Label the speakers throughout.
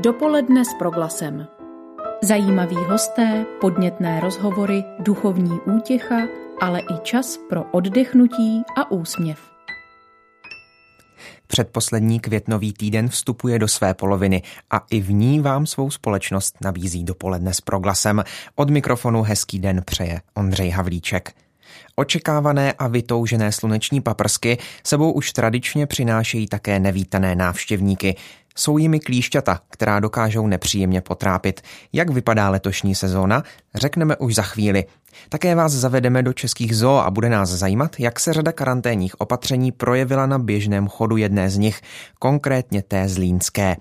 Speaker 1: Dopoledne s proglasem. Zajímaví hosté, podnětné rozhovory, duchovní útěcha, ale i čas pro oddechnutí a úsměv.
Speaker 2: Předposlední květnový týden vstupuje do své poloviny a i v ní vám svou společnost nabízí dopoledne s proglasem. Od mikrofonu hezký den přeje Ondřej Havlíček. Očekávané a vytoužené sluneční paprsky sebou už tradičně přinášejí také nevítané návštěvníky. Jsou jimi klíšťata, která dokážou nepříjemně potrápit. Jak vypadá letošní sezóna, řekneme už za chvíli. Také vás zavedeme do českých zoo a bude nás zajímat, jak se řada karanténních opatření projevila na běžném chodu jedné z nich, konkrétně té zlínské.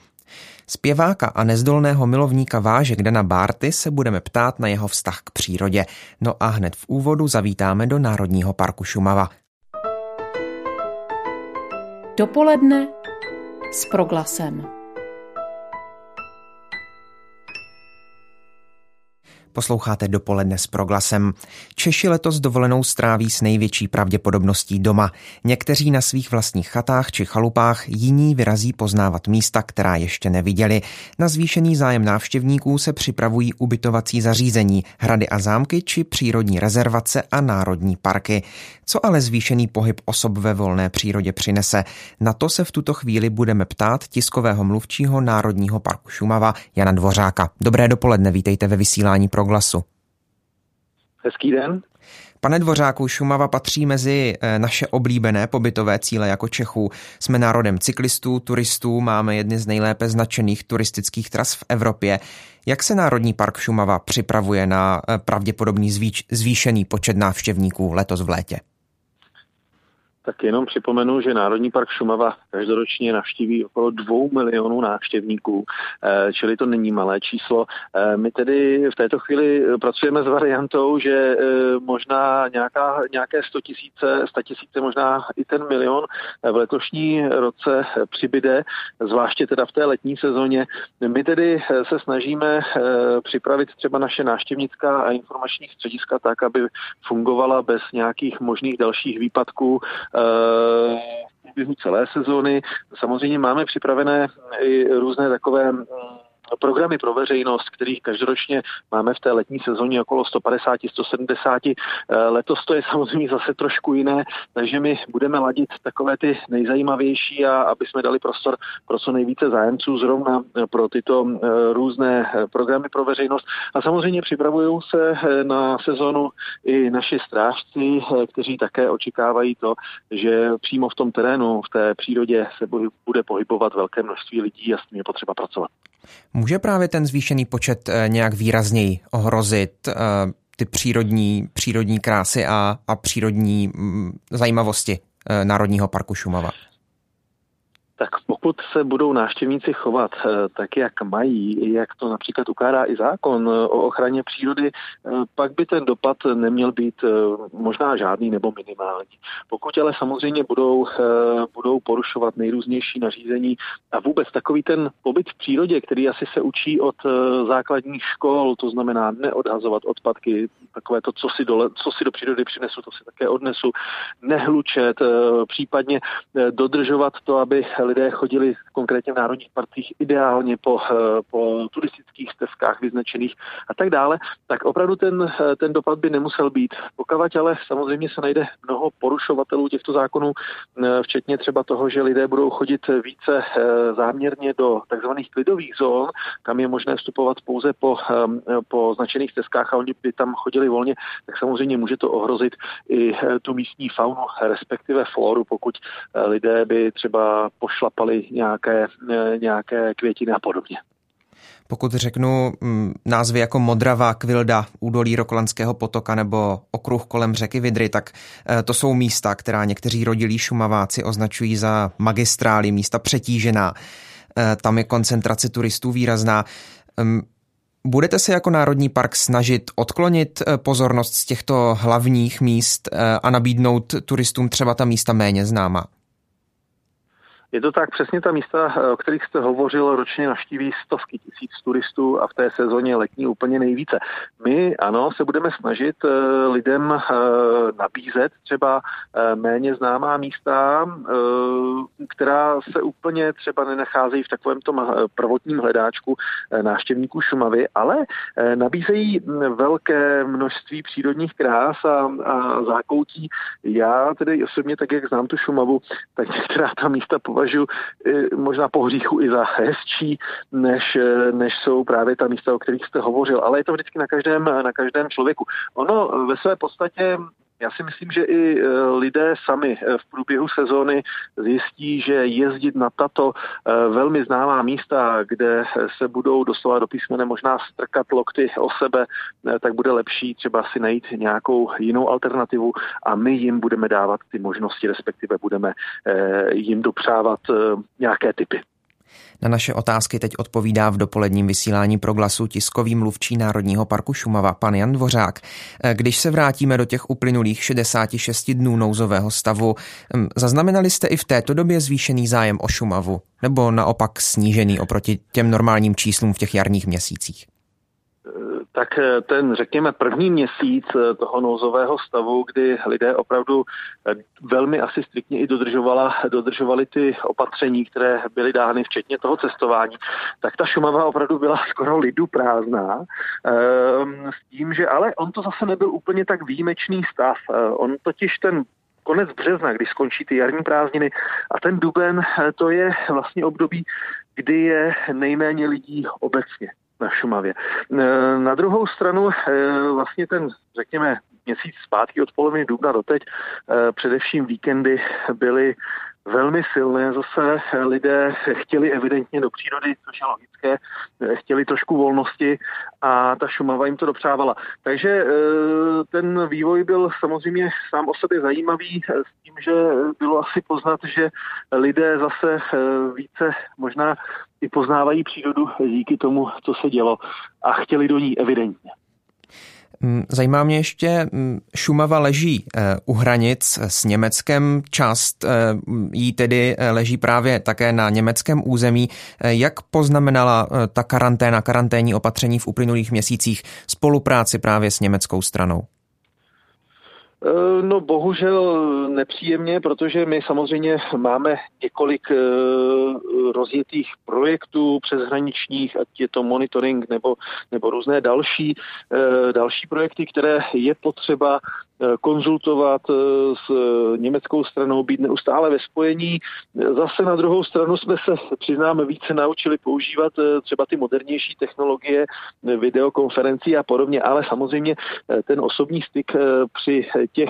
Speaker 2: Zpěváka a nezdolného milovníka vážek Dana Bárty se budeme ptát na jeho vztah k přírodě. No a hned v úvodu zavítáme do Národního parku Šumava.
Speaker 1: Dopoledne s proglasem.
Speaker 2: Posloucháte dopoledne s proglasem. Češi letos dovolenou stráví s největší pravděpodobností doma. Někteří na svých vlastních chatách či chalupách, jiní vyrazí poznávat místa, která ještě neviděli. Na zvýšený zájem návštěvníků se připravují ubytovací zařízení, hrady a zámky či přírodní rezervace a národní parky. Co ale zvýšený pohyb osob ve volné přírodě přinese? Na to se v tuto chvíli budeme ptát tiskového mluvčího Národního parku Šumava Jana Dvořáka. Dobré dopoledne, vítejte ve vysílání pro glasu.
Speaker 3: Hezký den.
Speaker 2: Pane Dvořáku, Šumava patří mezi eh, naše oblíbené pobytové cíle jako Čechů. Jsme národem cyklistů, turistů, máme jedny z nejlépe značených turistických tras v Evropě. Jak se Národní park Šumava připravuje na eh, pravděpodobný zvýšený počet návštěvníků letos v létě?
Speaker 3: Tak jenom připomenu, že Národní park Šumava každoročně navštíví okolo dvou milionů návštěvníků, eh, čili to není malé číslo. Eh, my tedy v této chvíli pracujeme s variantou, že eh, možná nějaká, nějaké 100 tisíce, 100 tisíce, možná i ten milion v letošní roce přibyde, zvláště teda v té letní sezóně. My tedy se snažíme připravit třeba naše návštěvnická a informační střediska tak, aby fungovala bez nějakých možných dalších výpadků v průběhu celé sezóny. Samozřejmě máme připravené i různé takové mm, programy pro veřejnost, kterých každoročně máme v té letní sezóně okolo 150, 170. Eh, letos to je samozřejmě zase trošku jiné, takže my budeme ladit takové ty nejzajímavější a aby jsme dali prostor pro co nejvíce zájemců zrovna eh, pro tyto eh, různé programy pro veřejnost. A samozřejmě připravují se na sezonu i naši strážci, kteří také očekávají to, že přímo v tom terénu, v té přírodě se bude pohybovat velké množství lidí a s tím je potřeba pracovat.
Speaker 2: Může právě ten zvýšený počet eh, nějak výrazněji ohrozit eh, ty přírodní, přírodní krásy a, a přírodní mm, zajímavosti eh, Národního parku Šumava?
Speaker 3: Tak pokud se budou návštěvníci chovat eh, tak, jak mají, jak to například ukládá i zákon eh, o ochraně přírody, eh, pak by ten dopad neměl být možná žádný nebo minimální. Pokud ale samozřejmě budou, budou porušovat nejrůznější nařízení a vůbec takový ten pobyt v přírodě, který asi se učí od základních škol, to znamená neodhazovat odpadky, takové to, co si, dole, co si do přírody přinesu, to si také odnesu, nehlučet, případně dodržovat to, aby lidé chodili konkrétně v národních parcích ideálně po, eh, po turistických stezkách vyznačených a tak dále, tak opravdu ten, eh, ten dopad by nemusel být. Pokud ale samozřejmě se najde mnoho porušovatelů těchto zákonů, eh, včetně třeba toho, že lidé budou chodit více záměrně do takzvaných klidových zón, kam je možné vstupovat pouze po, po značených stezkách a oni by tam chodili volně, tak samozřejmě může to ohrozit i tu místní faunu, respektive floru, pokud lidé by třeba pošli šlapali nějaké, e, nějaké květiny a podobně.
Speaker 2: Pokud řeknu mm, názvy jako Modrava, Kvilda, údolí Roklanského potoka nebo okruh kolem řeky Vidry, tak e, to jsou místa, která někteří rodilí šumaváci označují za magistrály, místa přetížená. E, tam je koncentrace turistů výrazná. Budete se jako Národní park snažit odklonit pozornost z těchto hlavních míst a nabídnout turistům třeba ta místa méně známá?
Speaker 3: Je to tak, přesně ta místa, eh, o kterých jste hovořil, ročně navštíví stovky tisíc turistů a v té sezóně letní úplně nejvíce. My, ano, se budeme snažit eh, lidem eh, nabízet třeba méně známá místa, která se úplně třeba nenacházejí v takovém tom prvotním hledáčku návštěvníků Šumavy, ale nabízejí velké množství přírodních krás a, a zákoutí. Já tedy osobně, tak jak znám tu Šumavu, tak některá ta místa považuji eh, možná po hříchu i za hezčí, než, eh, než jsou právě ta místa, o kterých jste hovořil. Ale je to vždycky na každém, na každém člověku. Ono ve své podstatě já si myslím, že i e, lidé sami e, v průběhu sezóny zjistí, že jezdit na tato e, velmi známá místa, kde se budou doslova do písmene možná strkat lokty o sebe, tak bude lepší třeba si najít nějakou jinou alternativu a my jim budeme dávat ty možnosti, respektive budeme jim dopřávat nějaké typy.
Speaker 2: Na naše otázky teď odpovídá v dopoledním vysílání pro glasu tiskový mluvčí Národního parku Šumava, pan Jan Dvořák. Eh, když se vrátíme do těch uplynulých 66 dnů nouzového stavu, hm, zaznamenali jste i v této době zvýšený zájem o Šumavu? Nebo naopak snížený oproti těm normálním číslům v těch jarních měsících?
Speaker 3: Tak eh, ten, řekněme, první měsíc eh, toho nouzového stavu, kdy lidé opravdu eh, velmi asi striktně i dodržovala, dodržovali ty opatření, které byly dány, včetně toho cestování, tak ta Šumava opravdu byla skoro lidu prázdná. Ehm, s tím, že ale on to zase nebyl úplně tak výjimečný stav. On totiž ten konec března, kdy skončí ty jarní prázdniny a ten duben, to je vlastně období, kdy je nejméně lidí obecně na Šumavě. E, na druhou stranu e, vlastně ten, řekněme, měsíc zpátky od poloviny dubna do teď, e, především víkendy byly velmi silné. Zase lidé chtěli evidentně do přírody, což je logické, chtěli trošku volnosti a ta Šumava jim to dopřávala. Takže eh, ten vývoj byl samozřejmě sám o sobě zajímavý s tím, že bylo asi poznat, že lidé zase eh, více možná i poznávají přírodu díky tomu, co se dělo a chtěli do ní evidentně.
Speaker 2: Mm, zajímá mě ještě, mm, Šumava leží eh, u hranic s Německem, část eh, jí tedy eh, leží právě také na německém území. Jak poznamenala ta karanténa, karanténní opatření v uplynulých měsících spolupráci právě s německou stranou?
Speaker 3: Eh, no bohužel nepříjemně, protože my samozřejmě máme několik eh, rozjetých projektů přeshraničních, ať je to monitoring nebo, nebo různé další, eh, další projekty, které je potřeba konzultovat eh, s eh, německou stranou, být neustále ve spojení. Zase na druhou stranu jsme se, přiznáme, více naučili používat třeba ty modernější technologie, videokonferencí a podobně, ale samozřejmě ten osobní styk při těch,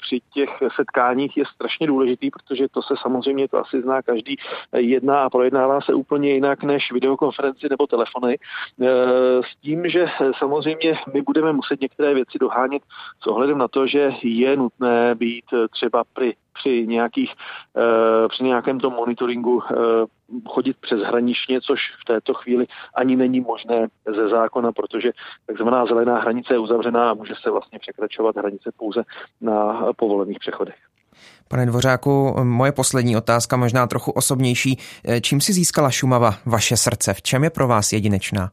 Speaker 3: při těch setkáních je strašně důležitý, protože to se samozřejmě, to asi zná každý, jedná a projednává se úplně jinak než videokonferenci nebo telefony. S tím, že samozřejmě my budeme muset některé věci dohánět s ohledem na to, že je nutné být eh, třeba při, při, nějakých, eh, při nějakém tom monitoringu eh, chodit přes hraničně, což v této chvíli ani není možné ze zákona, protože takzvaná zelená hranice je uzavřená a může se vlastně překračovat hranice pouze na povolených přechodech.
Speaker 2: Pane Dvořáku, moje poslední otázka, možná trochu osobnější. Čím si získala Šumava vaše srdce? V čem je pro vás jedinečná?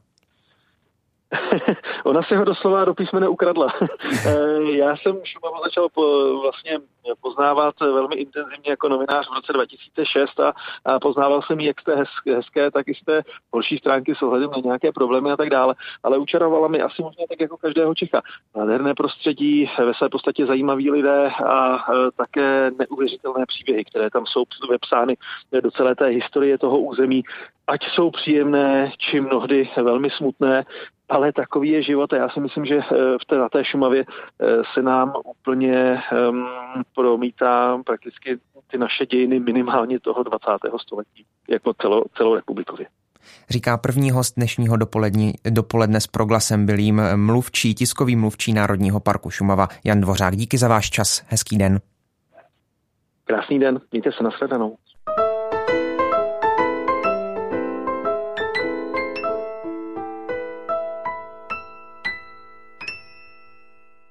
Speaker 3: Ona se ho doslova do písmene ukradla. Eh, já jsem Šumavu začal po, vlastně poznávat velmi intenzivně jako novinář v roce 2006 a, a poznával jsem ji jak z té hezké, tak i z té horší stránky s ohledem na nějaké problémy a tak dále. Ale učarovala mi asi možná tak jako každého Čecha. Nádherné prostředí, ve své podstatě zajímaví lidé a e, také neuvěřitelné příběhy, které tam jsou vepsány do celé té historie toho území, ať jsou příjemné, či mnohdy velmi smutné, ale takový je život a já si myslím, že eh, v té, na té Šumavě eh, se nám úplně um, promítá prakticky ty naše dějiny minimálně toho 20. století, jako celo, celou republikově.
Speaker 2: Říká první host dnešního dopolední, dopoledne s proglasem byl jím mluvčí, tiskový mluvčí Národního parku Šumava Jan Dvořák. Díky za váš čas. Hezký den.
Speaker 3: Krásný den. Mějte se nashledanou.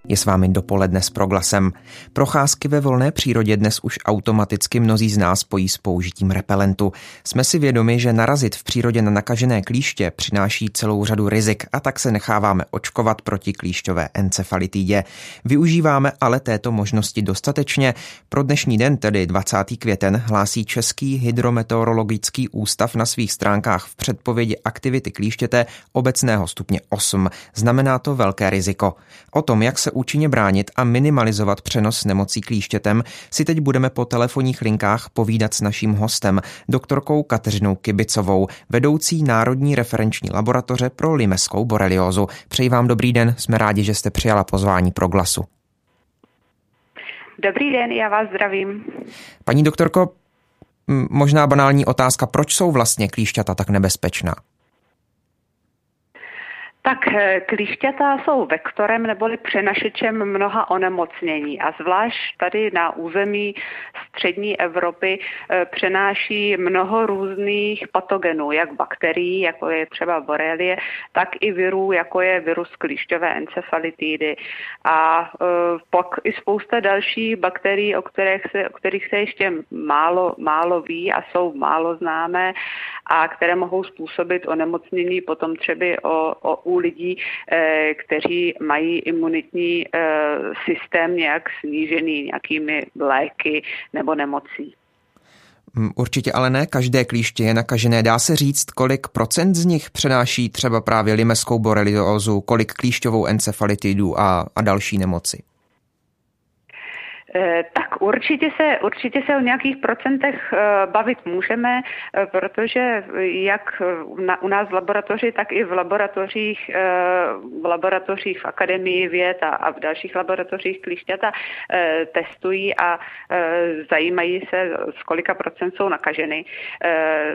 Speaker 2: Je s vámi dopoledne s proglasem. Procházky ve volné přírodě dnes už automaticky mnozí z nás spojí s použitím repelentu. Jsme si vědomi, že narazit v přírodě na nakažené klíště přináší celou řadu rizik a tak se necháváme očkovat proti klíšťové encefalitidě. Využíváme ale této možnosti dostatečně. Pro dnešní den, tedy 20. květen, hlásí Český hydrometeorologický ústav na svých stránkách v předpovědi aktivity klíštěte obecného stupně 8. Znamená to velké riziko. O tom, jak se účinně bránit a minimalizovat přenos nemocí klíštětem, si teď budeme po telefonních linkách povídat s naším hostem, doktorkou Kateřinou Kibicovou, vedoucí Národní referenční laboratoře pro limeskou boreliózu. Přeji vám dobrý den, jsme rádi, že jste přijala pozvání pro glasu.
Speaker 4: Dobrý den, já vás zdravím.
Speaker 2: Paní doktorko, možná banální otázka, proč jsou vlastně klíšťata tak nebezpečná?
Speaker 4: Tak eh, klíšťata jsou vektorem neboli přenašečem mnoha onemocnění. A zvlášť tady na území střední Evropy eh, přenáší mnoho různých patogenů, jak bakterií, jako je třeba borelie, tak i virů, jako je virus klíšťové encefalitidy. A eh, pak i spousta dalších bakterií, o kterých se, o kterých se ještě málo, málo ví a jsou málo známé a které mohou způsobit onemocnění potom třeba o, o, u lidí, eh, kteří mají imunitní eh, systém nějak snížený nějakými léky nebo nemocí.
Speaker 2: Hm, určitě ale ne každé klíště je nakažené. Dá se říct, kolik procent z nich přenáší třeba právě limeskou boreliózu, kolik klíšťovou encefalitidu a, a další nemoci?
Speaker 4: Eh, tak určitě se, určitě se o nějakých procentech eh, bavit můžeme, eh, protože jak na, u nás v laboratoři, tak i v laboratořích, v laboratořích v Akademii věd a, a v dalších laboratořích klíšťata testují a zajímají se, z kolika procent jsou nakaženy.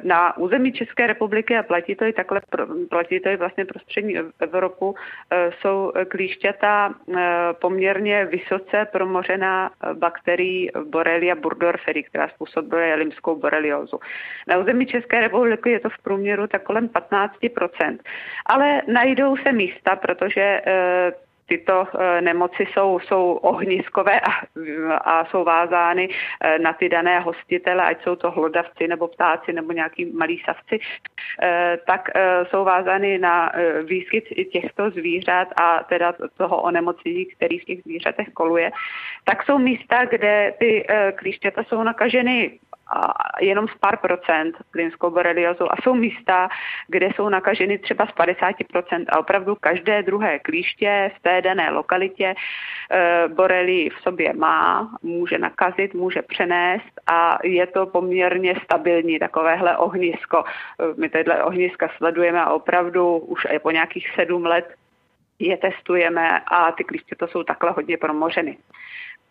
Speaker 4: Na území České republiky, a platí to i takhle, platí to i vlastně pro střední Evropu, jsou klíšťata poměrně vysoce promořená bakterií Borrelia burgdorferi, která způsobuje limskou boreliózu. Na území České republiky je to v průměru tak kolem 15%. Ale najdou se místa, protože eh, tyto eh, nemoci jsou, jsou ohniskové a, a jsou vázány eh, na ty dané hostitele, ať jsou to hlodavci nebo ptáci nebo nějaký malí savci, tak jsou vázány na výskyt těchto zvířat a teda toho onemocnění, který v těch zvířatech koluje, tak jsou místa, kde ty klíšťata jsou nakaženy jenom z pár procent klinickou boreliozu a jsou místa, kde jsou nakaženy třeba z 50% a opravdu každé druhé klíště v té dané lokalitě e, borelii v sobě má, může nakazit, může přenést a je to poměrně stabilní takovéhle ohnisko. E, my tadyhle ohniska sledujeme a opravdu už po nějakých sedm let je testujeme a ty klíště to jsou takhle hodně promořeny.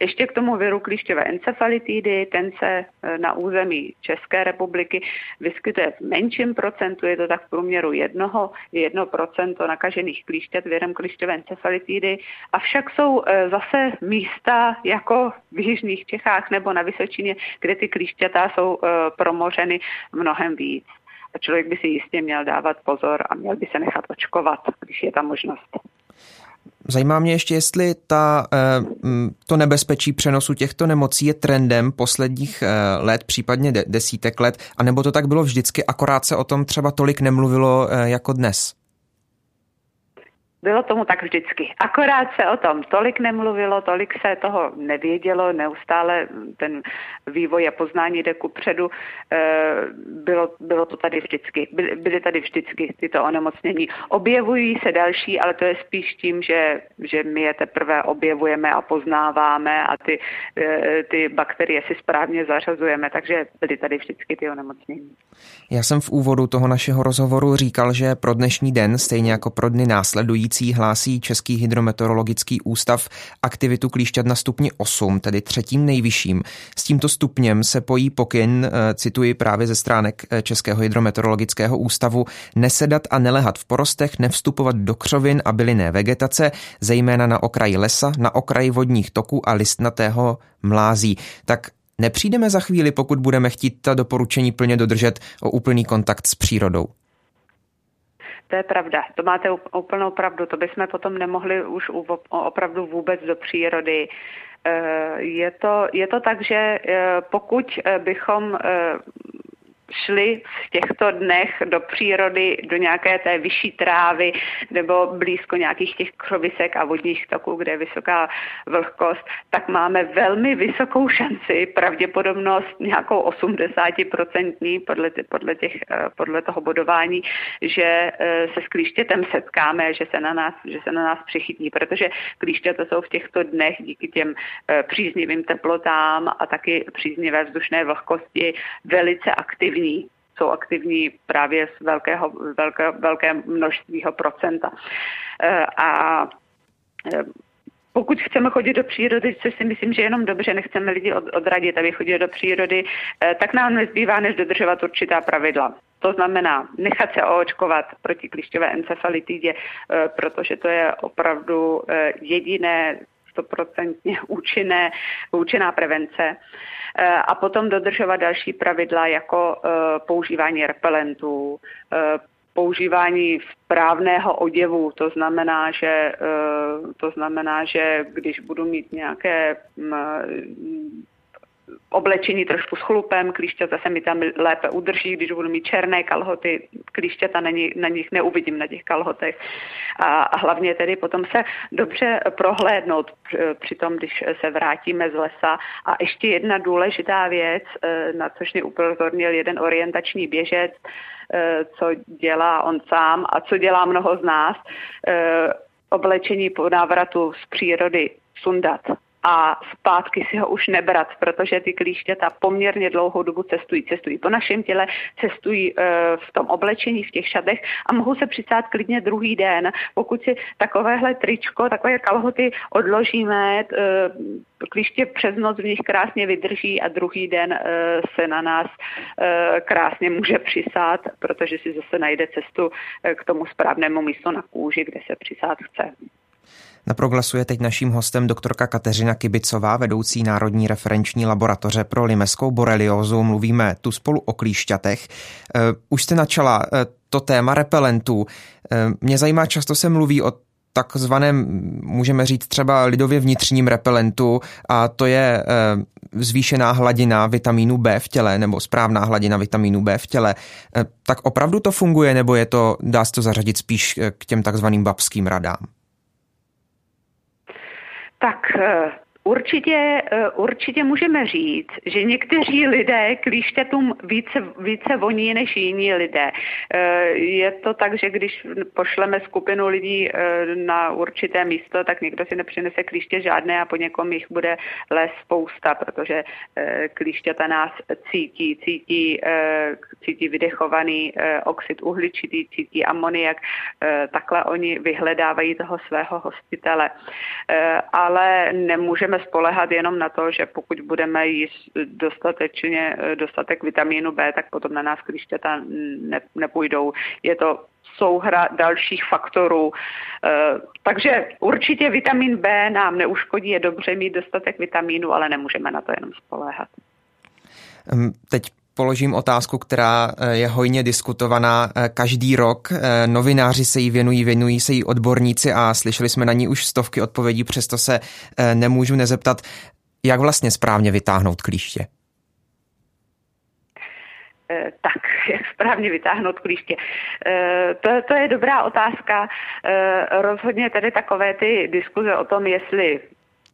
Speaker 4: Ještě k tomu viru klíšťové encefalitidy, ten se e, na území České republiky vyskytuje v menším procentu, je to tak v průměru jednoho, jedno procento nakažených klíšťat virem klíšťové encefalitidy, avšak jsou e, zase místa jako v Jižních Čechách nebo na Vysočině, kde ty klíšťata jsou e, promořeny mnohem víc. A člověk by si jistě měl dávat pozor a měl by se nechat očkovat, když je ta možnost.
Speaker 2: Zajímá mě ještě, jestli ta, eh, to nebezpečí přenosu těchto nemocí je trendem posledních eh, let, případně desítek let, anebo to tak bylo vždycky, akorát se o tom třeba tolik nemluvilo eh, jako dnes.
Speaker 4: Bylo tomu tak vždycky. Akorát se o tom tolik nemluvilo, tolik se toho nevědělo, neustále ten vývoj a poznání jde ku předu. Eh, bylo, bylo to tady vždycky. Byly, tady vždycky tyto onemocnění. Objevují se další, ale to je spíš tím, že, že my je teprve objevujeme a poznáváme a ty, eh, ty bakterie si správně zařazujeme, takže byly tady vždycky ty onemocnění.
Speaker 2: Já jsem v úvodu toho našeho rozhovoru říkal, že pro dnešní den, stejně jako pro dny následující, měsící hlásí Český hydrometeorologický ústav aktivitu klíšťat na stupni 8, tedy třetím nejvyšším. S tímto stupněm se pojí pokyn, eh, cituji právě ze stránek eh, Českého hydrometeorologického ústavu, nesedat a nelehat v porostech, nevstupovat do křovin a bylinné vegetace, zejména na okraji lesa, na okraji vodních toků a listnatého mlází. Tak Nepřijdeme za chvíli, pokud budeme chtít ta doporučení plně dodržet o úplný kontakt s přírodou.
Speaker 4: To je pravda, to máte úplnou pravdu, to bychom potom nemohli už opravdu vůbec do přírody. Eh, je to, je to tak, že pokud bychom šli v těchto dnech do přírody, do nějaké té vyšší trávy nebo blízko nějakých těch křovisek a vodních toků, kde je vysoká vlhkost, tak máme velmi vysokou šanci, pravděpodobnost nějakou 80% podle, podle, těch, eh, podle toho bodování, že eh, se s klíštětem setkáme, že se na nás, že se na nás přichytí, protože klíšťata jsou v těchto dnech díky těm eh, příznivým teplotám a taky příznivé vzdušné vlhkosti velice aktivní aktivní, jsou aktivní právě z velkého, velké, velké množstvího procenta. Eh, a eh, pokud chceme chodit do přírody, což si myslím, že jenom dobře, nechceme lidi od, odradit, aby chodili do přírody, eh, tak nám nezbývá, než dodržovat určitá pravidla. To znamená nechat se oočkovat proti klišťové encefalitidě, protože to je opravdu jediné stoprocentně účinné, účinná prevence. Eh, a potom dodržovat další pravidla jako eh, používání repelentů, eh, používání správného oděvu, to znamená, že, to znamená, že když budu mít nějaké mm, oblečení trošku s chlupem, klíšťata se mi tam lépe udrží, když budu mít černé kalhoty, klíšťata na, nich, na nich neuvidím, na těch kalhotech. A, a hlavně tedy potom se dobře prohlédnout při tom, když se vrátíme z lesa. A ještě jedna důležitá věc, eh, na což mě upozornil jeden orientační běžec, eh, co dělá on sám a co dělá mnoho z nás, eh, oblečení po návratu z přírody sundat a zpátky si ho už nebrat, protože ty klíšťata poměrně dlouhou dobu cestují. Cestují po našem těle, cestují e, v tom oblečení, v těch šatech a mohou se přisát klidně druhý den. Pokud si takovéhle tričko, takové kalhoty odložíme, e, klíště přes noc v nich krásně vydrží a druhý den e, se na nás krásně může přisát, protože si zase najde cestu k tomu správnému místu na kůži, kde se přisát chce.
Speaker 2: Na proglasu je teď naším hostem doktorka Kateřina Kibicová, vedoucí Národní referenční laboratoře pro limeskou boreliózu. Mluvíme tu spolu o klíšťatech. Eh, už jste načala eh, to téma repelentů. Eh, mě zajímá, často se mluví o takzvaném, můžeme říct třeba lidově vnitřním repelentu a to je zvýšená hladina vitamínu B v těle nebo správná hladina vitamínu B v těle. Tak opravdu to funguje nebo je to, dá se to zařadit spíš k těm takzvaným babským radám?
Speaker 4: Tak eh, Určitě, eh, určitě můžeme říct, že někteří lidé klíšťatům více, více voní než jiní lidé. Eh, je to tak, že když pošleme skupinu lidí na určité místo, tak někdo si nepřinese klíště žádné a po někom jich bude les spousta, protože klíšťata nás cítí, cítí, cítí vydechovaný oxid uhličitý, cítí amoniak, takhle oni vyhledávají toho svého hostitele. Ale nemůžeme nemůžeme spolehat jenom na to, že pokud budeme jíst dostatečně, dostatek vitamínu B, tak potom na nás klištěta ne, nepůjdou. Je to souhra dalších faktorů. Eh, takže určitě vitamin B nám neuškodí, je dobře mít dostatek vitamínu, ale nemůžeme na to jenom spoléhat.
Speaker 2: Teď položím otázku, která eh, je hojně diskutovaná eh, každý rok. Eh, novináři se jí věnují, věnují se jí odborníci a slyšeli jsme na ní už stovky odpovědí, přesto se nemůžu nezeptat, jak vlastně správně vytáhnout klíště.
Speaker 4: Tak, jak správně vytáhnout klíště. To, to je dobrá otázka. Rozhodně tady takové ty diskuze o tom, jestli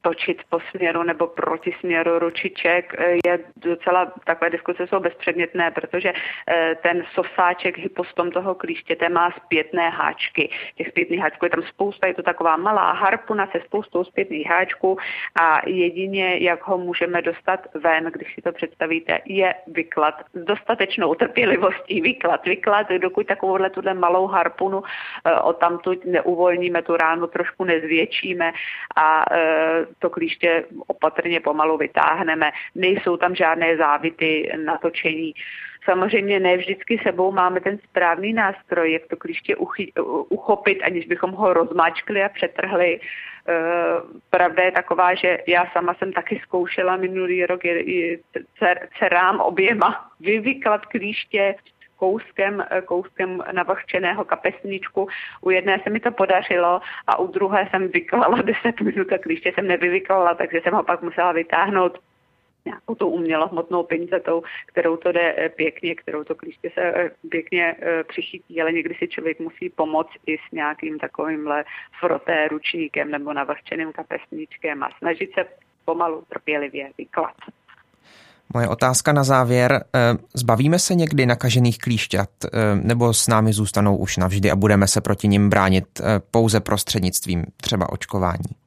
Speaker 4: točit po směru nebo proti směru ručiček je docela, takové diskuse jsou bezpředmětné, protože eh, ten sosáček hypostom toho klíštěte má zpětné háčky. Těch zpětných háčků je tam spousta, je to taková malá harpuna se spoustou zpětných háčků a jedině, jak ho můžeme dostat ven, když si to představíte, je vyklad s dostatečnou trpělivostí. Vyklad, vyklad, dokud takovouhle tuhle malou harpunu eh, o tamtud neuvolníme, tu ránu trošku nezvětšíme a eh, to klíště opatrně pomalu vytáhneme. Nejsou tam žádné závity natočení. Samozřejmě ne vždycky sebou máme ten správný nástroj, jak to klíště uchy, uchopit, aniž bychom ho rozmáčkli a přetrhli. E, pravda je taková, že já sama jsem taky zkoušela minulý rok dcerám oběma vyvyklat klíště kouskem, kouskem navlhčeného kapesníčku. U jedné se mi to podařilo a u druhé jsem vyklala 10 minut a klíště jsem nevyvyklala, takže jsem ho pak musela vytáhnout nějakou tu umělohmotnou pincetou, kterou to jde eh, pěkně, kterou to klíště se eh, pěkně eh, přichytí, ale někdy si člověk musí pomoct i s nějakým takovýmhle froté ručníkem nebo navlhčeným kapesníčkem a snažit se pomalu trpělivě vyklat.
Speaker 2: Moje otázka na závěr. Zbavíme se někdy nakažených klíšťat nebo s námi zůstanou už navždy a budeme se proti nim bránit pouze prostřednictvím třeba očkování?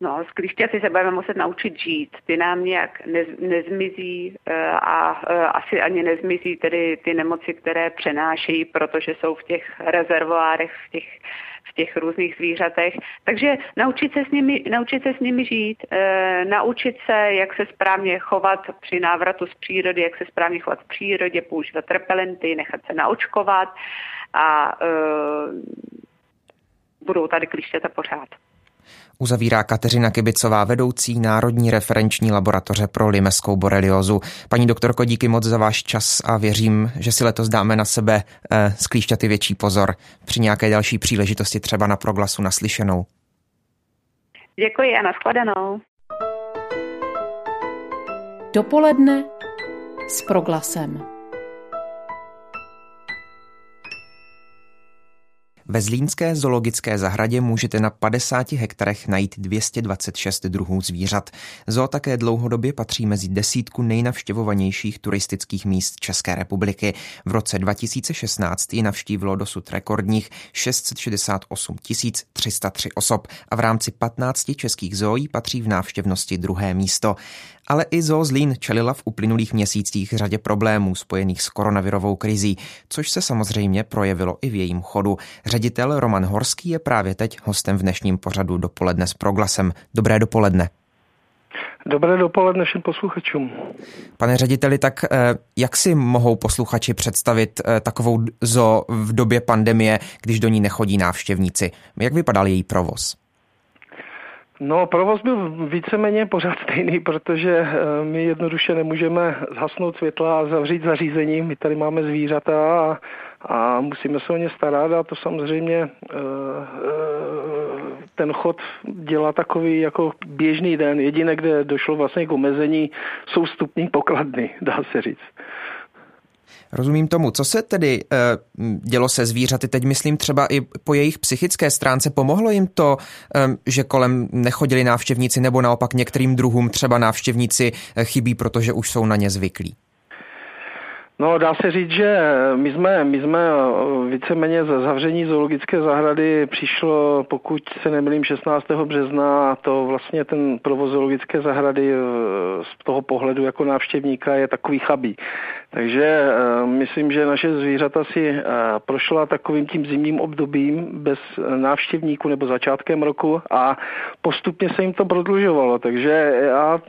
Speaker 4: No, s klíšťaty se budeme muset naučit žít. Ty nám nějak nez, nezmizí eh, a eh, asi ani nezmizí tedy ty nemoci, které přenášejí, protože jsou v těch rezervoárech, v těch, v těch různých zvířatech. Takže naučit se s nimi, naučit se s nimi žít, e, naučit se, jak se správně chovat při návratu z přírody, jak se správně chovat v přírodě, používat repelenty, nechat se naočkovat a budou tady klíšťata pořád.
Speaker 2: Uzavírá Kateřina Kibicová, vedoucí Národní referenční laboratoře pro limeskou boreliozu. Paní doktorko, díky moc za váš čas a věřím, že si letos dáme na sebe eh, sklíšťaty větší pozor při nějaké další příležitosti třeba na proglasu naslyšenou.
Speaker 4: Děkuji a nashledanou.
Speaker 1: Dopoledne s proglasem.
Speaker 2: Ve Zlínské zoologické zahradě můžete na 50 hektarech najít 226 druhů zvířat. Zoo také dlouhodobě patří mezi desítku nejnavštěvovanějších turistických míst České republiky. V roce 2016 ji navštívilo dosud rekordních 668 303 osob a v rámci 15 českých zoojí patří v návštěvnosti druhé místo. Ale i Zoo Zlín čelila v uplynulých měsících řadě problémů spojených s koronavirovou krizí, což se samozřejmě projevilo i v jejím chodu. Ředitel Roman Horský je právě teď hostem v dnešním pořadu Dopoledne s proglasem. Dobré dopoledne.
Speaker 5: Dobré dopoledne všem posluchačům.
Speaker 2: Pane řediteli, tak eh, jak si mohou posluchači představit eh, takovou zoo v době pandemie, když do ní nechodí návštěvníci? Jak vypadal její provoz?
Speaker 5: No, provoz byl víceméně pořád stejný, protože eh, my jednoduše nemůžeme zhasnout světla a zavřít zařízení. My tady máme zvířata a, a musíme se o ně starat a to samozřejmě eh, eh, ten chod dělá takový jako běžný den. Jediné, kde došlo vlastně k omezení, jsou vstupní pokladny, dá se říct.
Speaker 2: Rozumím tomu. Co se tedy uh, dělo se zvířaty? Teď myslím třeba i po jejich psychické stránce. Pomohlo jim to, um, že kolem nechodili návštěvníci nebo naopak některým druhům třeba návštěvníci chybí, protože už jsou na ně zvyklí?
Speaker 5: No, dá se říct, že my jsme, my jsme víceméně za zavření zoologické zahrady přišlo, pokud se nemýlím, 16. března a to vlastně ten provoz zoologické zahrady z toho pohledu jako návštěvníka je takový chabý. Takže eh, myslím, že naše zvířata si eh, prošla takovým tím zimním obdobím bez návštěvníků nebo začátkem roku a postupně se jim to prodlužovalo. Takže já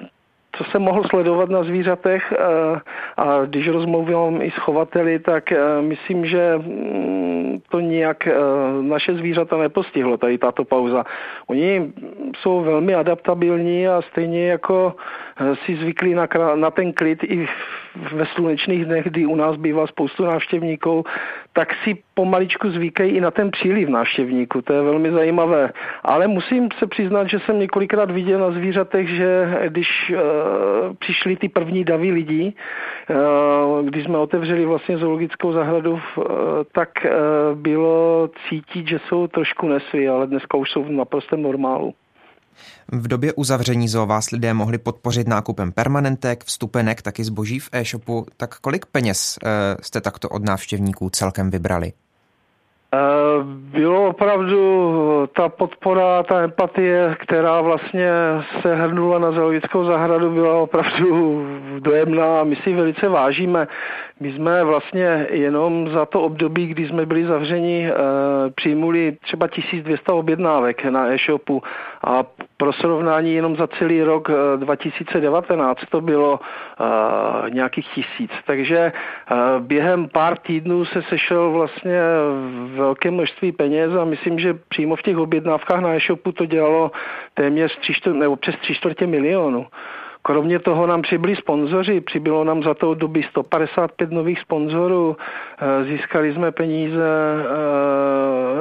Speaker 5: co jsem mohl sledovat na zvířatech eh, a když rozmluvím i s chovateli, tak myslím, že mm, to nějak naše zvířata nepostihlo, tady tato pauza. Oni jsou velmi adaptabilní a stejně jako si zvyklí na, na ten klid i ve slunečných dnech, kdy u nás bývá spoustu návštěvníků, tak si pomaličku zvykají i na ten příliv návštěvníků. To je velmi zajímavé. Ale musím se přiznat, že jsem několikrát viděl na zvířatech, že když uh, přišly ty první davy lidí, uh, když jsme otevřeli vlastně zoologickou zahradu, uh, tak uh, bylo cítit, že jsou trošku nesvý, ale dneska už jsou v naprostém normálu.
Speaker 2: V době uzavření zoo vás lidé mohli podpořit nákupem permanentek, vstupenek, taky zboží v e-shopu. Tak kolik peněz eh, jste takto od návštěvníků celkem vybrali?
Speaker 5: Eh, bylo opravdu ta podpora, ta empatie, která vlastně se hrnula na zoologickou zahradu, byla opravdu dojemná a my si velice vážíme. My jsme vlastně jenom za to období, kdy jsme byli zavřeni, eh, přijmuli třeba 1200 objednávek na e-shopu a pro srovnání jenom za celý rok 2019 eh, to bylo uh, nějakých tisíc. Takže uh, během pár týdnů se sešel vlastně velké množství peněz a myslím, že přímo v těch objednávkách na e-shopu to dělalo téměř tři čtvrt, nebo přes tři čtvrtě milionu kromě toho nám přibyli sponzoři, přibylo nám za to doby 155 nových sponzorů, získali jsme peníze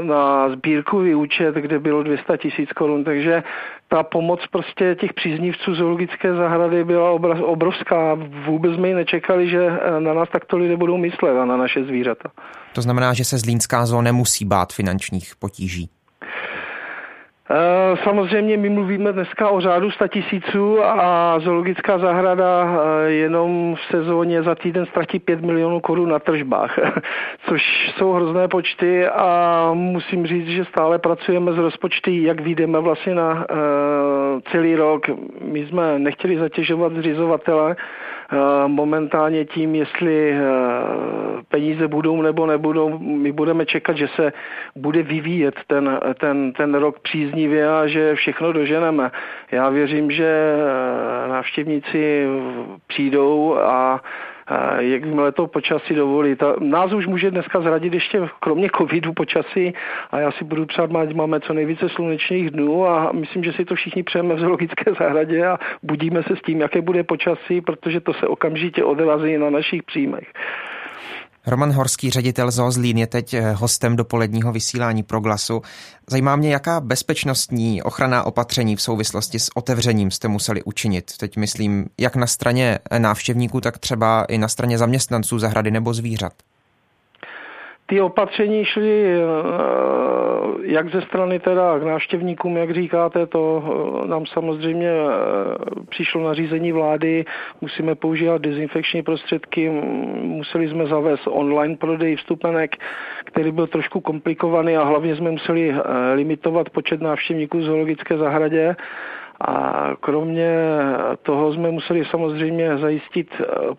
Speaker 5: na sbírkový účet, kde bylo 200 tisíc korun, takže ta pomoc prostě těch příznivců zoologické zahrady byla obrovská. Vůbec jsme ji nečekali, že na nás takto lidé budou myslet a na naše zvířata.
Speaker 2: To znamená, že se Zlínská zoo nemusí bát finančních potíží.
Speaker 5: Eh, samozřejmě my mluvíme dneska o řádu 100 tisíců a zoologická zahrada eh, jenom v sezóně za týden ztratí 5 milionů korun na tržbách, což jsou hrozné počty a musím říct, že stále pracujeme s rozpočty, jak vyjdeme vlastně na eh, celý rok. My jsme nechtěli zatěžovat zřizovatele, momentálně tím, jestli peníze budou nebo nebudou, my budeme čekat, že se bude vyvíjet ten, ten, ten rok příznivě a že všechno doženeme. Já věřím, že návštěvníci přijdou a jakmile to počasí dovolí. Ta, nás už může dneska zradit ještě kromě covidu počasí a já si budu přát, máme co nejvíce slunečných dnů a myslím, že si to všichni přejeme v zoologické zahradě a budíme se s tím, jaké bude počasí, protože to se okamžitě odrazí na našich příjmech.
Speaker 2: Roman Horský, ředitel Zlín, je teď eh, hostem dopoledního vysílání Proglasu. Zajímá mě, jaká bezpečnostní ochranná opatření v souvislosti s otevřením jste museli učinit. Teď myslím, jak na straně návštěvníků, tak třeba i na straně zaměstnanců zahrady nebo zvířat.
Speaker 5: Ty opatření šly eh, jak ze strany teda k návštěvníkům, jak říkáte, to eh, nám samozřejmě eh, přišlo nařízení vlády, musíme používat dezinfekční prostředky, museli jsme zavést online prodej vstupenek, který byl trošku komplikovaný a hlavně jsme museli limitovat počet návštěvníků v zoologické zahradě. A kromě toho jsme museli samozřejmě zajistit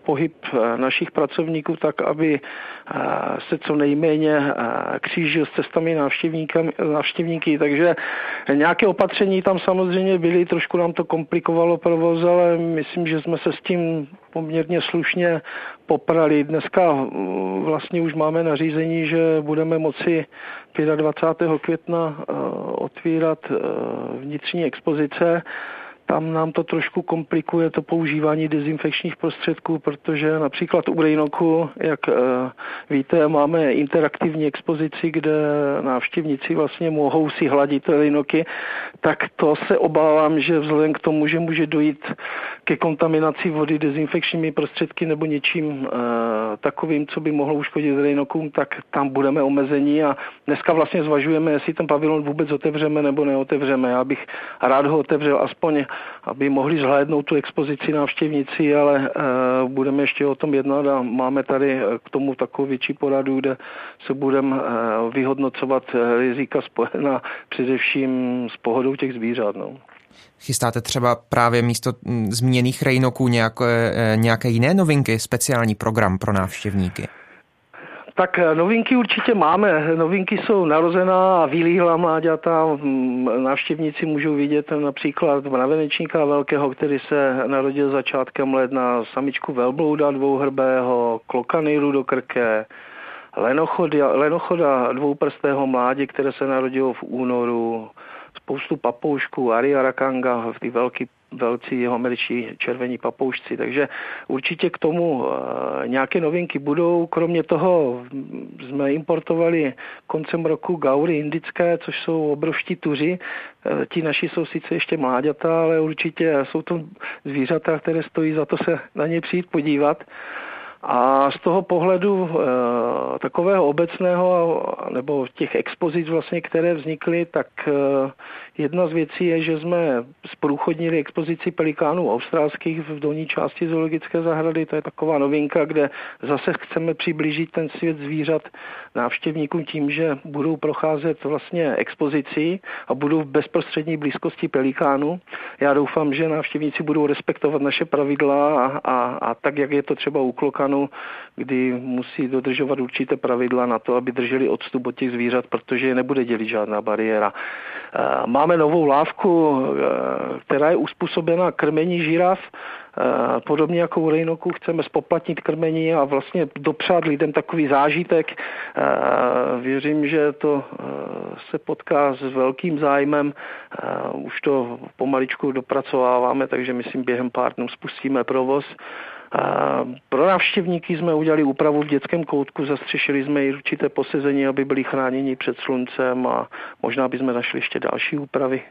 Speaker 5: pohyb našich pracovníků tak, aby se co nejméně křížil s cestami návštěvníky, takže nějaké opatření tam samozřejmě byly, trošku nám to komplikovalo provoz, ale myslím, že jsme se s tím poměrně slušně poprali. Dneska vlastně už máme nařízení, že budeme moci 25. května otvírat vnitřní expozice tam nám to trošku komplikuje to používání dezinfekčních prostředků, protože například u Rejnoku, jak uh, víte, máme interaktivní expozici, kde návštěvníci vlastně mohou si hladit Rejnoky, tak to se obávám, že vzhledem k tomu, že může dojít ke kontaminaci vody dezinfekčními prostředky nebo něčím uh, takovým, co by mohlo uškodit Rejnokům, tak tam budeme omezení a dneska vlastně zvažujeme, jestli ten pavilon vůbec otevřeme nebo neotevřeme. Já bych rád ho otevřel aspoň aby mohli zhlédnout tu expozici návštěvníci, ale uh, budeme ještě o tom jednat a máme tady eh, k tomu takovou větší poradu, kde se budeme uh, vyhodnocovat rizika spojená především s pohodou těch zvířat. No.
Speaker 2: Chystáte třeba právě místo hm, zmíněných rejnoků nějaké, nějaké jiné novinky, speciální program pro návštěvníky?
Speaker 5: Tak eh, novinky určitě máme. Novinky jsou narozená a vylíhlá mláďata. Mm, návštěvníci můžou vidět například mravenečníka velkého, který se narodil začátkem ledna, samičku velblouda dvouhrbého, klokany do krke, lenochoda, lenochoda dvouprstého mládě, které se narodilo v únoru, spoustu papoušků, Ariarakanga, ty velký velcí jeho američtí červení papoušci. Takže určitě k tomu eh, nějaké novinky budou. Kromě toho jsme importovali koncem roku gaury indické, což jsou obrovští tuři. Eh, ti naši jsou sice ještě mláďata, ale určitě jsou to zvířata, které stojí za to se na ně přijít podívat. A z toho pohledu e, takového obecného, nebo těch expozic vlastně, které vznikly, tak jedna z věcí je, že jsme zprůchodnili expozici pelikánů australských v dolní části zoologické zahrady. To je taková novinka, kde zase chceme přiblížit ten svět zvířat návštěvníkům tím, že budou procházet vlastně expozici a budou v bezprostřední blízkosti pelikánu. Já doufám, že návštěvníci budou respektovat naše pravidla a, a, a tak, jak je to třeba u klokanu, kdy musí dodržovat určité pravidla na to, aby drželi odstup od těch zvířat, protože je nebude dělit žádná bariéra. Máme novou lávku, která je uspůsobena krmení žiraf Eh, podobně jako u Rejnoku chceme spoplatnit krmení a vlastně dopřát lidem takový zážitek. Eh, věřím, že to eh, se potká s velkým zájmem. Už to pomaličku dopracováváme, takže myslím během pár dnů spustíme provoz. Pro návštěvníky jsme udělali úpravu v dětském koutku, zastřešili jsme i určité posezení, aby byli chráněni před sluncem a možná bychom našli ještě další úpravy.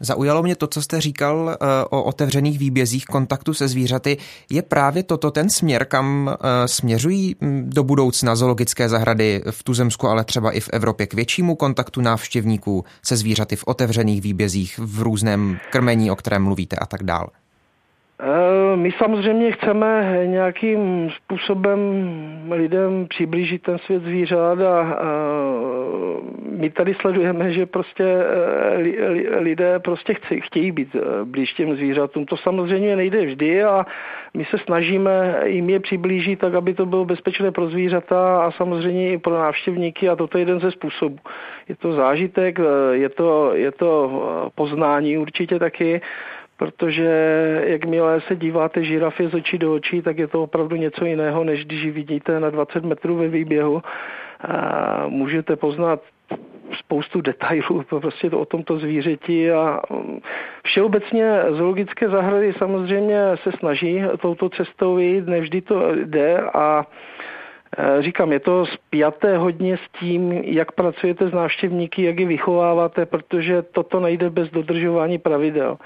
Speaker 2: Zaujalo mě to, co jste říkal eh, o otevřených výbězích kontaktu se zvířaty. Je právě toto ten směr, kam eh, směřují hm, do budoucna zoologické zahrady v Tuzemsku, ale třeba i v Evropě k většímu kontaktu návštěvníků se zvířaty v otevřených výbězích, v různém krmení, o kterém mluvíte a tak dále?
Speaker 5: Eh, my samozřejmě chceme nějakým způsobem lidem přiblížit ten svět zvířat a my tady sledujeme, že prostě eh, lidé prostě chtějí být eh, blíž těm zvířatům. To samozřejmě nejde vždy a my se snažíme jim je přiblížit tak, aby to bylo bezpečné pro zvířata a samozřejmě i pro návštěvníky a toto je jeden ze způsobů. Je to zážitek, je to, je to poznání určitě taky protože jakmile se díváte žirafě z očí do očí, tak je to opravdu něco jiného, než když ji vidíte na 20 metrů ve výběhu. A můžete poznat spoustu detailů prostě to o tomto zvířeti a mm, všeobecně zoologické zahrady samozřejmě se snaží touto cestou jít, nevždy to jde a Říkám, je to spjaté hodně s tím, jak pracujete s návštěvníky, jak je vychováváte, protože toto nejde bez dodržování pravidel.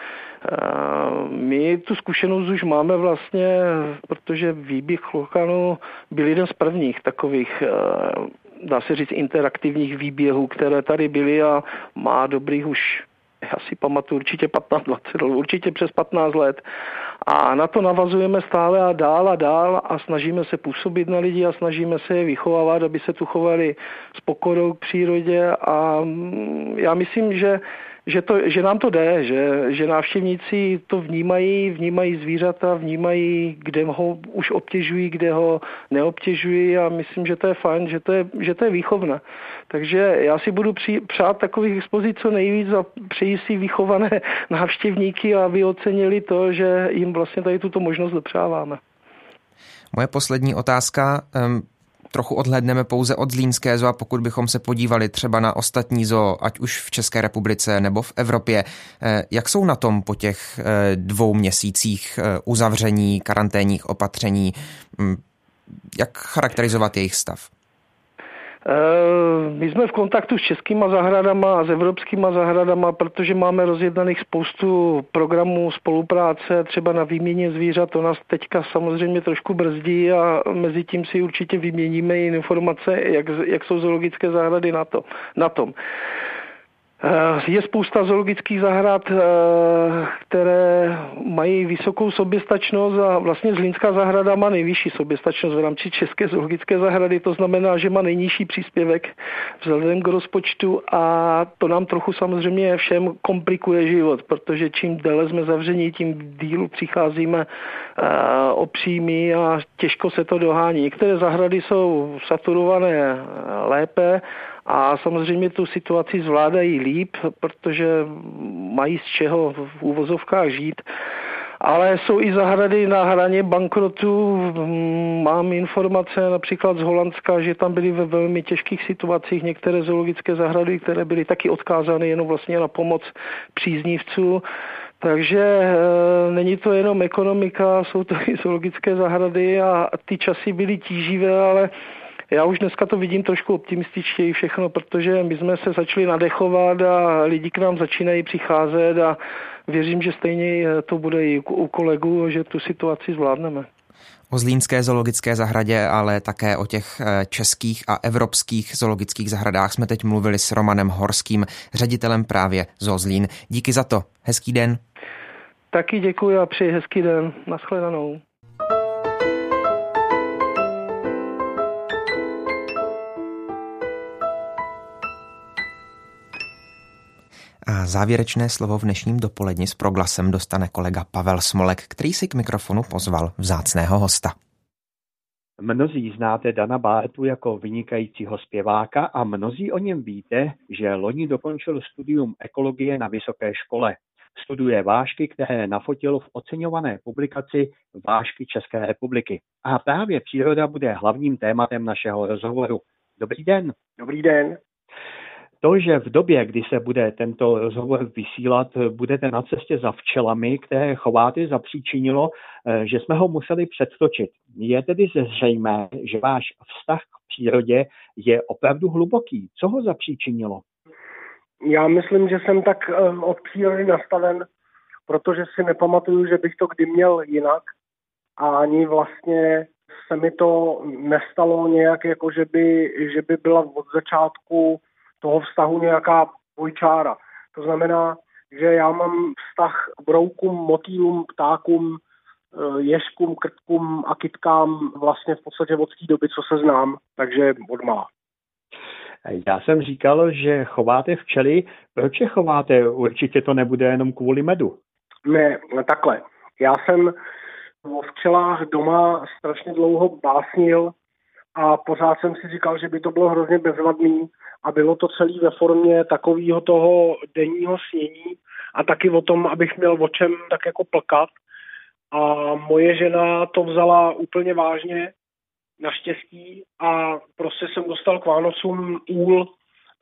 Speaker 5: My tu zkušenost už máme vlastně, protože výběh Lokanu byl jeden z prvních takových dá se říct, interaktivních výběhů, které tady byly a má dobrých už já si pamatuju určitě 15, 20 let, určitě přes 15 let. A na to navazujeme stále a dál a dál a snažíme se působit na lidi a snažíme se je vychovávat, aby se tu chovali s pokorou k přírodě a mm, já myslím, že že, to, že nám to jde, že, že návštěvníci to vnímají, vnímají zvířata, vnímají, kde ho už obtěžují, kde ho neobtěžují a myslím, že to je fajn, že to je, že to je výchovné. Takže já si budu při, přát takových expozic co nejvíc a přeji si vychované návštěvníky, aby ocenili to, že jim vlastně tady tuto možnost dopřáváme.
Speaker 2: Moje poslední otázka trochu odhledneme pouze od Zlínské zoo a pokud bychom se podívali třeba na ostatní zoo, ať už v České republice nebo v Evropě, eh, jak jsou na tom po těch eh, dvou měsících eh, uzavření, karanténních opatření, hm, jak charakterizovat jejich stav?
Speaker 5: Eh, my jsme v kontaktu s českýma zahradama a s evropskýma zahradama, protože máme rozjednaných spoustu programů spolupráce, třeba na výměně zvířat. To nás teďka samozřejmě trošku brzdí a mezi tím si určitě vyměníme informace, jak, jak jsou zoologické zahrady na, to, na tom. Eh, je spousta zoologických zahrad, eh, které mají vysokou soběstačnost a vlastně Zlínská zahrada má nejvyšší soběstačnost v rámci České zoologické zahrady, to znamená, že má nejnižší příspěvek vzhledem k rozpočtu a to nám trochu samozřejmě všem komplikuje život, protože čím déle jsme zavření, tím dílu přicházíme eh, o příjmy a těžko se to dohání. Některé zahrady jsou saturované lépe, a samozřejmě tu situaci zvládají líp, protože mají z čeho v úvozovkách žít. Ale jsou i zahrady na hraně bankrotu. Mám informace například z Holandska, že tam byly ve velmi těžkých situacích některé zoologické zahrady, které byly taky odkázány jenom vlastně na pomoc příznivců. Takže e, není to jenom ekonomika, jsou to i zoologické zahrady a ty časy byly tíživé, ale já už dneska to vidím trošku optimističtěji všechno, protože my jsme se začali nadechovat a lidi k nám začínají přicházet a věřím, že stejně to bude i u kolegů, že tu situaci zvládneme.
Speaker 2: O Zlínské zoologické zahradě, ale také o těch eh, českých a evropských zoologických zahradách jsme teď mluvili s Romanem Horským, ředitelem právě Zlín. Díky za to. Hezký den.
Speaker 5: Taky děkuji a přeji hezký den. Naschledanou.
Speaker 2: A závěrečné slovo v dnešním dopoledni s proglasem dostane kolega Pavel Smolek, který si k mikrofonu pozval vzácného hosta.
Speaker 6: Mnozí znáte Dana Báetu jako vynikajícího zpěváka a mnozí o něm víte, že loni dokončil studium ekologie na vysoké škole. studuje vášky, které nafotil v oceňované publikaci Vášky České republiky. A právě příroda bude hlavním tématem našeho rozhovoru. Dobrý den.
Speaker 7: Dobrý den.
Speaker 6: To, že v době, kdy se bude tento rozhovor vysílat, budete na cestě za včelami, které chováte, zapříčinilo, eh, že jsme ho museli předtočit. Je tedy zřejmé, že váš vztah k přírodě je opravdu hluboký. Co ho zapříčinilo?
Speaker 7: Já myslím, že jsem tak eh, od přírody nastaven, protože si nepamatuju, že bych to kdy měl jinak a ani vlastně se mi to nestalo nějak, jako že by, že by byla od začátku toho vztahu nějaká bojčára. To znamená, že já mám vztah k broukům, motýlům, ptákům, eh, ježkům, krtkům a kytkám vlastně v podstatě od té doby, co se znám, takže od má.
Speaker 6: Já jsem říkal, že chováte včely. Proč je chováte? Určitě to nebude jenom kvůli medu.
Speaker 7: Ne, takhle. Já jsem o včelách doma strašně dlouho básnil a pořád jsem si říkal, že by to bylo hrozně bezvadný a bylo to celé ve formě takového toho denního snění a taky o tom, abych měl o čem tak jako plkat. A moje žena to vzala úplně vážně, naštěstí, a prostě jsem dostal k Vánocům úl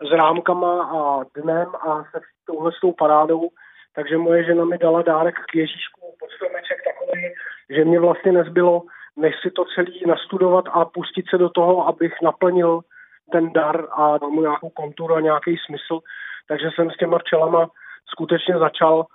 Speaker 7: s rámkama a dnem a se touhle s parádou, takže moje žena mi dala dárek k Ježíšku, podstromeček takový, že mě vlastně nezbylo, než si to celý nastudovat a pustit se do toho, abych naplnil ten dar a dal mu nějakou konturu a nějaký smysl. Takže jsem s těma včelama skutečně začal,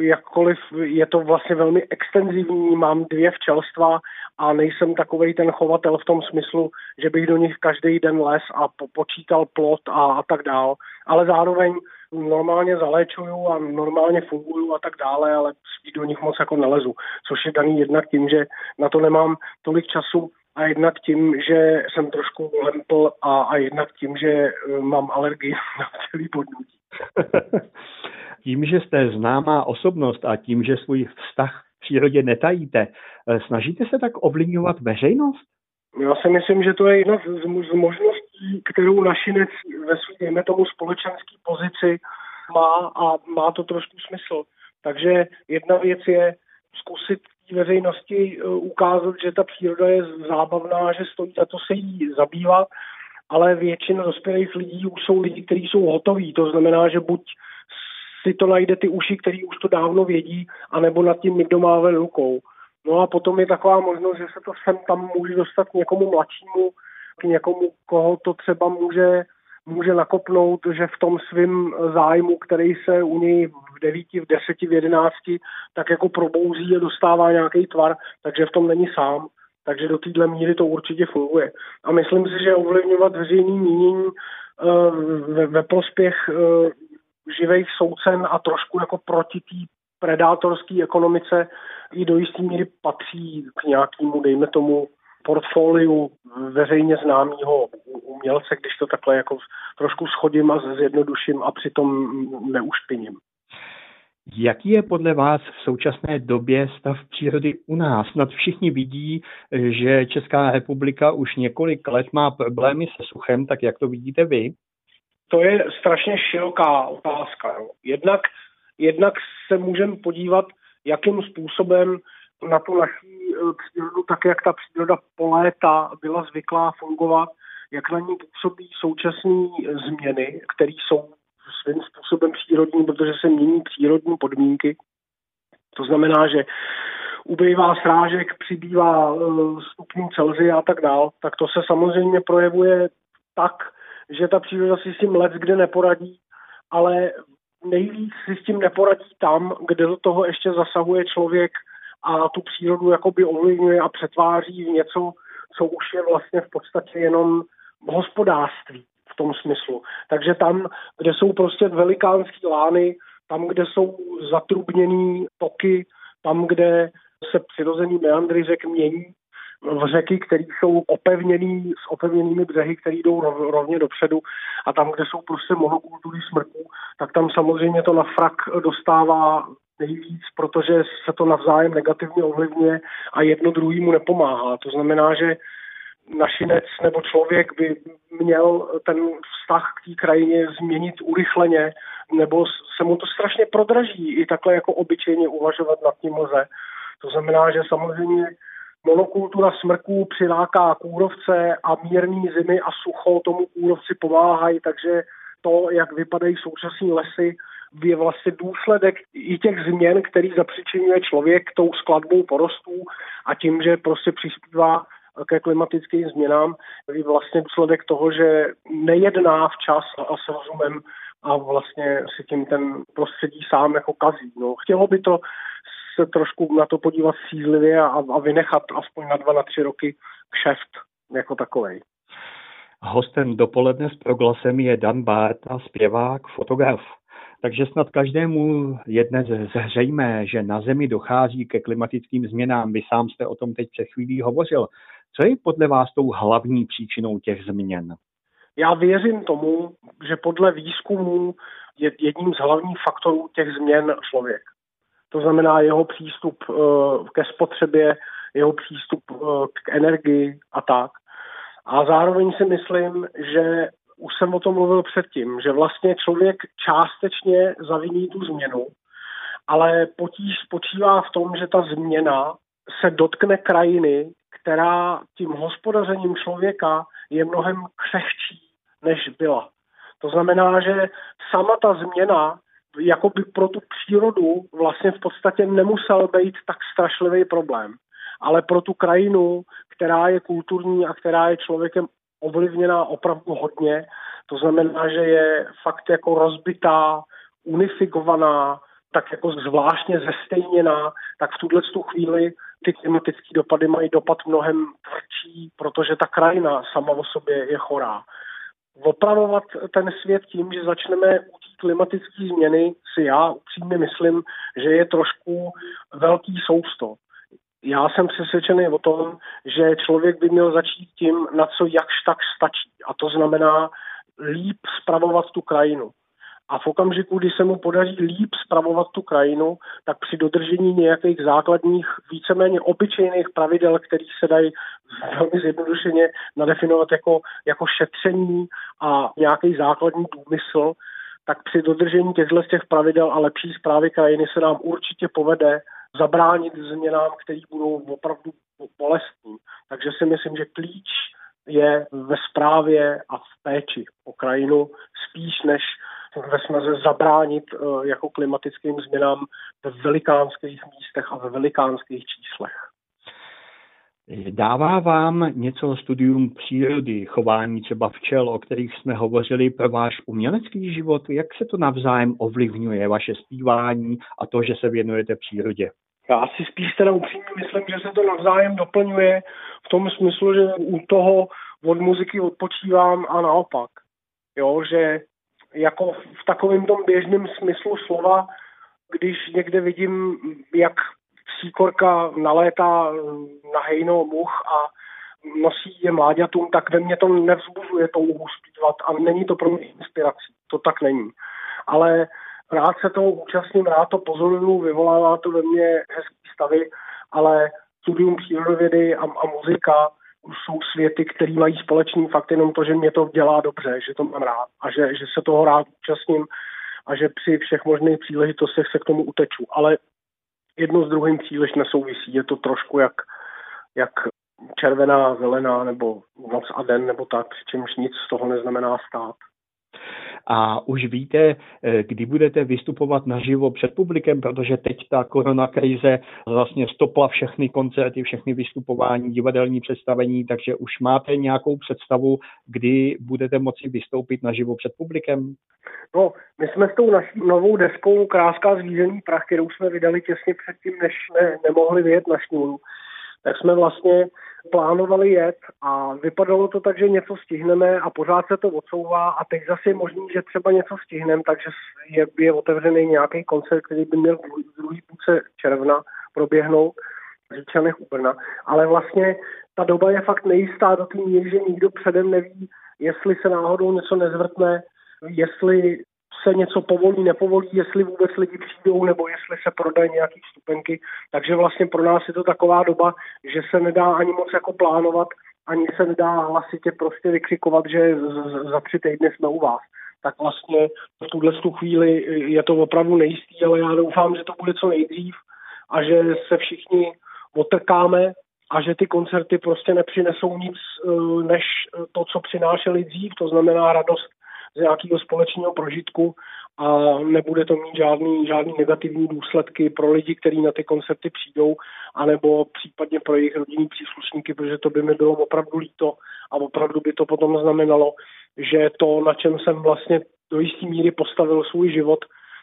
Speaker 7: jakkoliv je to vlastně velmi extenzivní, mám dvě včelstva a nejsem takovej ten chovatel v tom smyslu, že bych do nich každý den les a počítal plot a, a tak dál. Ale zároveň normálně zaléčuju a normálně funguju a tak dále, ale spíš do nich moc jako nelezu, což je daný jednak tím, že na to nemám tolik času a jednak tím, že jsem trošku lempl a, a jednak tím, že eh, mám alergii na celý podnutí.
Speaker 6: tím, že jste známá osobnost a tím, že svůj vztah v přírodě netajíte, eh, snažíte se tak ovlivňovat veřejnost?
Speaker 7: Já si myslím, že to je jedna z, z možností, kterou našinec ve své, dejme tomu, společenské pozici má a má to trošku smysl. Takže jedna věc je zkusit veřejnosti e, ukázat, že ta příroda je zábavná, že stojí za to se jí zabývat, ale většina dospělých lidí už jsou lidi, kteří jsou hotoví. To znamená, že buď si to najde ty uši, který už to dávno vědí, anebo nad tím někdo má rukou. No a potom je taková možnost, že se to sem tam může dostat někomu mladšímu, k někomu, koho to třeba může, může nakopnout, že v tom svém zájmu, který se u něj v devíti, v deseti, v jedenácti, tak jako probouzí a dostává nějaký tvar, takže v tom není sám. Takže do téhle míry to určitě funguje. A myslím si, že ovlivňovat veřejný mínění uh, ve, ve prospěch uh, živých soucen a trošku jako proti té predátorské ekonomice i do jisté míry patří k nějakému, dejme tomu, portfoliu veřejně známého umělce, když to takhle jako trošku schodím a zjednoduším a přitom neušpiním.
Speaker 6: Jaký je podle vás v současné době stav přírody u nás? Snad všichni vidí, že Česká republika už několik let má problémy se suchem, tak jak to vidíte vy?
Speaker 7: To je strašně široká otázka. Jednak, jednak se můžeme podívat jakým způsobem na tu naší eh, přírodu, tak jak ta příroda po léta byla zvyklá fungovat, jak na ní působí současné změny, které jsou svým způsobem přírodní, protože se mění přírodní podmínky. To znamená, že ubývá srážek, přibývá eh, stupňů Celzia a tak dál, tak to se samozřejmě projevuje tak, že ta příroda si s tím let kde neporadí, ale nejvíc si s tím neporadí tam, kde do toho ještě zasahuje člověk a tu přírodu jakoby ovlivňuje a přetváří v něco, co už je vlastně v podstatě jenom hospodářství v tom smyslu. Takže tam, kde jsou prostě velikánské lány, tam, kde jsou zatrubněné toky, tam, kde se přirozený meandry řek mění, v řeky, které jsou opevněný, s opevněnými břehy, které jdou rov, rovně dopředu a tam, kde jsou prostě monokultury smrků, tak tam samozřejmě to na frak dostává nejvíc, protože se to navzájem negativně ovlivňuje a jedno druhýmu nepomáhá. To znamená, že našinec nebo člověk by měl ten vztah k té krajině změnit urychleně, nebo se mu to strašně prodraží i takhle jako obyčejně uvažovat nad tím lze. To znamená, že samozřejmě monokultura smrků přiláká kůrovce a mírný zimy a sucho tomu kůrovci pomáhají, takže to, jak vypadají současné lesy, je vlastně důsledek i těch změn, který zapřičinuje člověk tou skladbou porostů a tím, že prostě přispívá ke klimatickým změnám, je vlastně důsledek toho, že nejedná včas a s rozumem a vlastně si tím ten prostředí sám jako kazí. No, chtělo by to se trošku na to podívat sízlivě a, a vynechat aspoň na dva, na tři roky kšeft jako takovej.
Speaker 6: Hostem dopoledne s proglasem je Dan Bárta, zpěvák, fotograf. Takže snad každému je dnes zřejmé, že na Zemi dochází ke klimatickým změnám. Vy sám jste o tom teď před chvílí hovořil. Co je podle vás tou hlavní příčinou těch změn?
Speaker 7: Já věřím tomu, že podle výzkumů je jedním z hlavních faktorů těch změn člověk. To znamená jeho přístup eh, ke spotřebě, jeho přístup eh, k energii a tak. A zároveň si myslím, že už jsem o tom mluvil předtím, že vlastně člověk částečně zaviní tu změnu, ale potíž spočívá v tom, že ta změna se dotkne krajiny, která tím hospodařením člověka je mnohem křehčí, než byla. To znamená, že sama ta změna jako by pro tu přírodu vlastně v podstatě nemusel být tak strašlivý problém. Ale pro tu krajinu, která je kulturní a která je člověkem ovlivněná opravdu hodně, to znamená, že je fakt jako rozbitá, unifikovaná, tak jako zvláštně zestejněná, tak v tuhle tu chvíli ty klimatické dopady mají dopad mnohem tvrdší, protože ta krajina sama o sobě je chorá. Opravovat ten svět tím, že začneme u té klimatické změny, si já upřímně myslím, že je trošku velký sousto. Já jsem přesvědčený o tom, že člověk by měl začít tím, na co jakž tak stačí. A to znamená líp spravovat tu krajinu. A v okamžiku, kdy se mu podaří líp spravovat tu krajinu, tak při dodržení nějakých základních, víceméně obyčejných pravidel, kterých se dají velmi zjednodušeně nadefinovat jako, jako šetření a nějaký základní důmysl, tak při dodržení těchto těch pravidel a lepší zprávy krajiny se nám určitě povede zabránit změnám, které budou opravdu bolestní. Takže si myslím, že klíč je ve správě a v péči o krajinu spíš než ve snaze zabránit eh, jako klimatickým změnám ve velikánských místech a ve velikánských číslech.
Speaker 6: Dává vám něco studium přírody, chování třeba včel, o kterých jsme hovořili pro váš umělecký život? Jak se to navzájem ovlivňuje, vaše zpívání a to, že se věnujete přírodě?
Speaker 7: Já si spíš teda upřímně myslím, že se to navzájem doplňuje v tom smyslu, že u toho od muziky odpočívám a naopak. Jo, že jako v takovém tom běžném smyslu slova, když někde vidím, jak síkorka nalétá na hejno much a nosí je mláďatům, tak ve mně to nevzbuzuje touhu zpívat a není to pro mě inspirací. To tak není. Ale rád se toho účastním, rád to pozoruju, vyvolává to ve mně hezký stavy, ale studium přírodovědy a, a muzika jsou světy, které mají společný fakt jenom to, že mě to dělá dobře, že to mám rád a že, že se toho rád účastním a že při všech možných příležitostech se k tomu uteču. Ale jedno s druhým příliš nesouvisí. Je to trošku jak, jak červená, zelená nebo noc a den nebo tak, přičemž nic z toho neznamená stát
Speaker 6: a už víte, eh, kdy budete vystupovat naživo před publikem, protože teď ta korona krize vlastně stopla všechny koncerty, všechny vystupování, divadelní představení, takže už máte nějakou představu, kdy budete moci vystoupit naživo před publikem?
Speaker 7: No, my jsme s tou naší novou deskou Kráská zvířený prach, kterou jsme vydali těsně předtím, než jsme nemohli vyjet na šňůru, tak jsme vlastně plánovali jet a vypadalo to tak, že něco stihneme a pořád se to odsouvá a teď zase je možný, že třeba něco stihneme, takže je, je otevřený nějaký koncert, který by měl v druhý půlce června proběhnout v Říčanech u Brna. Ale vlastně ta doba je fakt nejistá do té míry, že nikdo předem neví, jestli se náhodou něco nezvrtne, jestli se něco povolí, nepovolí, jestli vůbec lidi přijdou, nebo jestli se prodají nějaký vstupenky. Takže vlastně pro nás je to taková doba, že se nedá ani moc jako plánovat, ani se nedá hlasitě prostě vykřikovat, že za tři týdny jsme u vás. tak vlastně v tuhle chvíli je to opravdu nejistý, ale já doufám, že to bude co nejdřív a že se všichni otrkáme a že ty koncerty prostě nepřinesou nic eh, než to, co přinášeli dřív, to znamená radost z nějakého společného prožitku a nebude to mít žádný, žádný negativní důsledky pro lidi, kteří na ty koncerty přijdou, anebo případně pro jejich rodinní příslušníky, protože to by mi bylo opravdu líto a opravdu by to potom znamenalo, že to, na čem jsem vlastně do jisté míry postavil svůj život,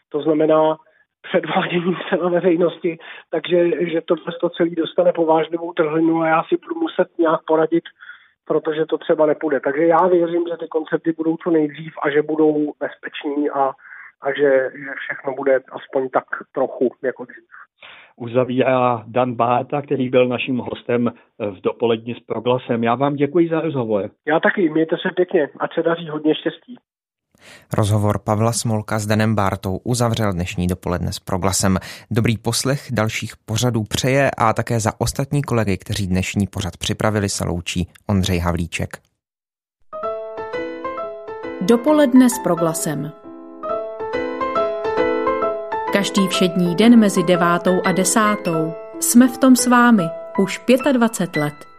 Speaker 7: to znamená předvádění se na veřejnosti, takže že to, to celý dostane povážlivou trhlinu a já si budu muset nějak poradit, protože to třeba nepůjde. Takže já věřím, že ty koncerty budou co nejdřív a že budou bezpeční a a že, že všechno bude aspoň tak trochu jako dřív.
Speaker 6: Uzavírá Dan Báta, který byl naším hostem v dopolední s proglasem. Já vám děkuji za rozhovor.
Speaker 7: Já taky, mějte se pěkně, a se daří hodně štěstí.
Speaker 2: Rozhovor Pavla Smolka s Danem Bártou uzavřel dnešní dopoledne s proglasem. Dobrý poslech dalších pořadů přeje a také za ostatní kolegy, kteří dnešní pořad připravili, se loučí Ondřej Havlíček.
Speaker 1: Dopoledne s proglasem. Každý všední den mezi devátou a desátou jsme v tom s vámi už 25 let.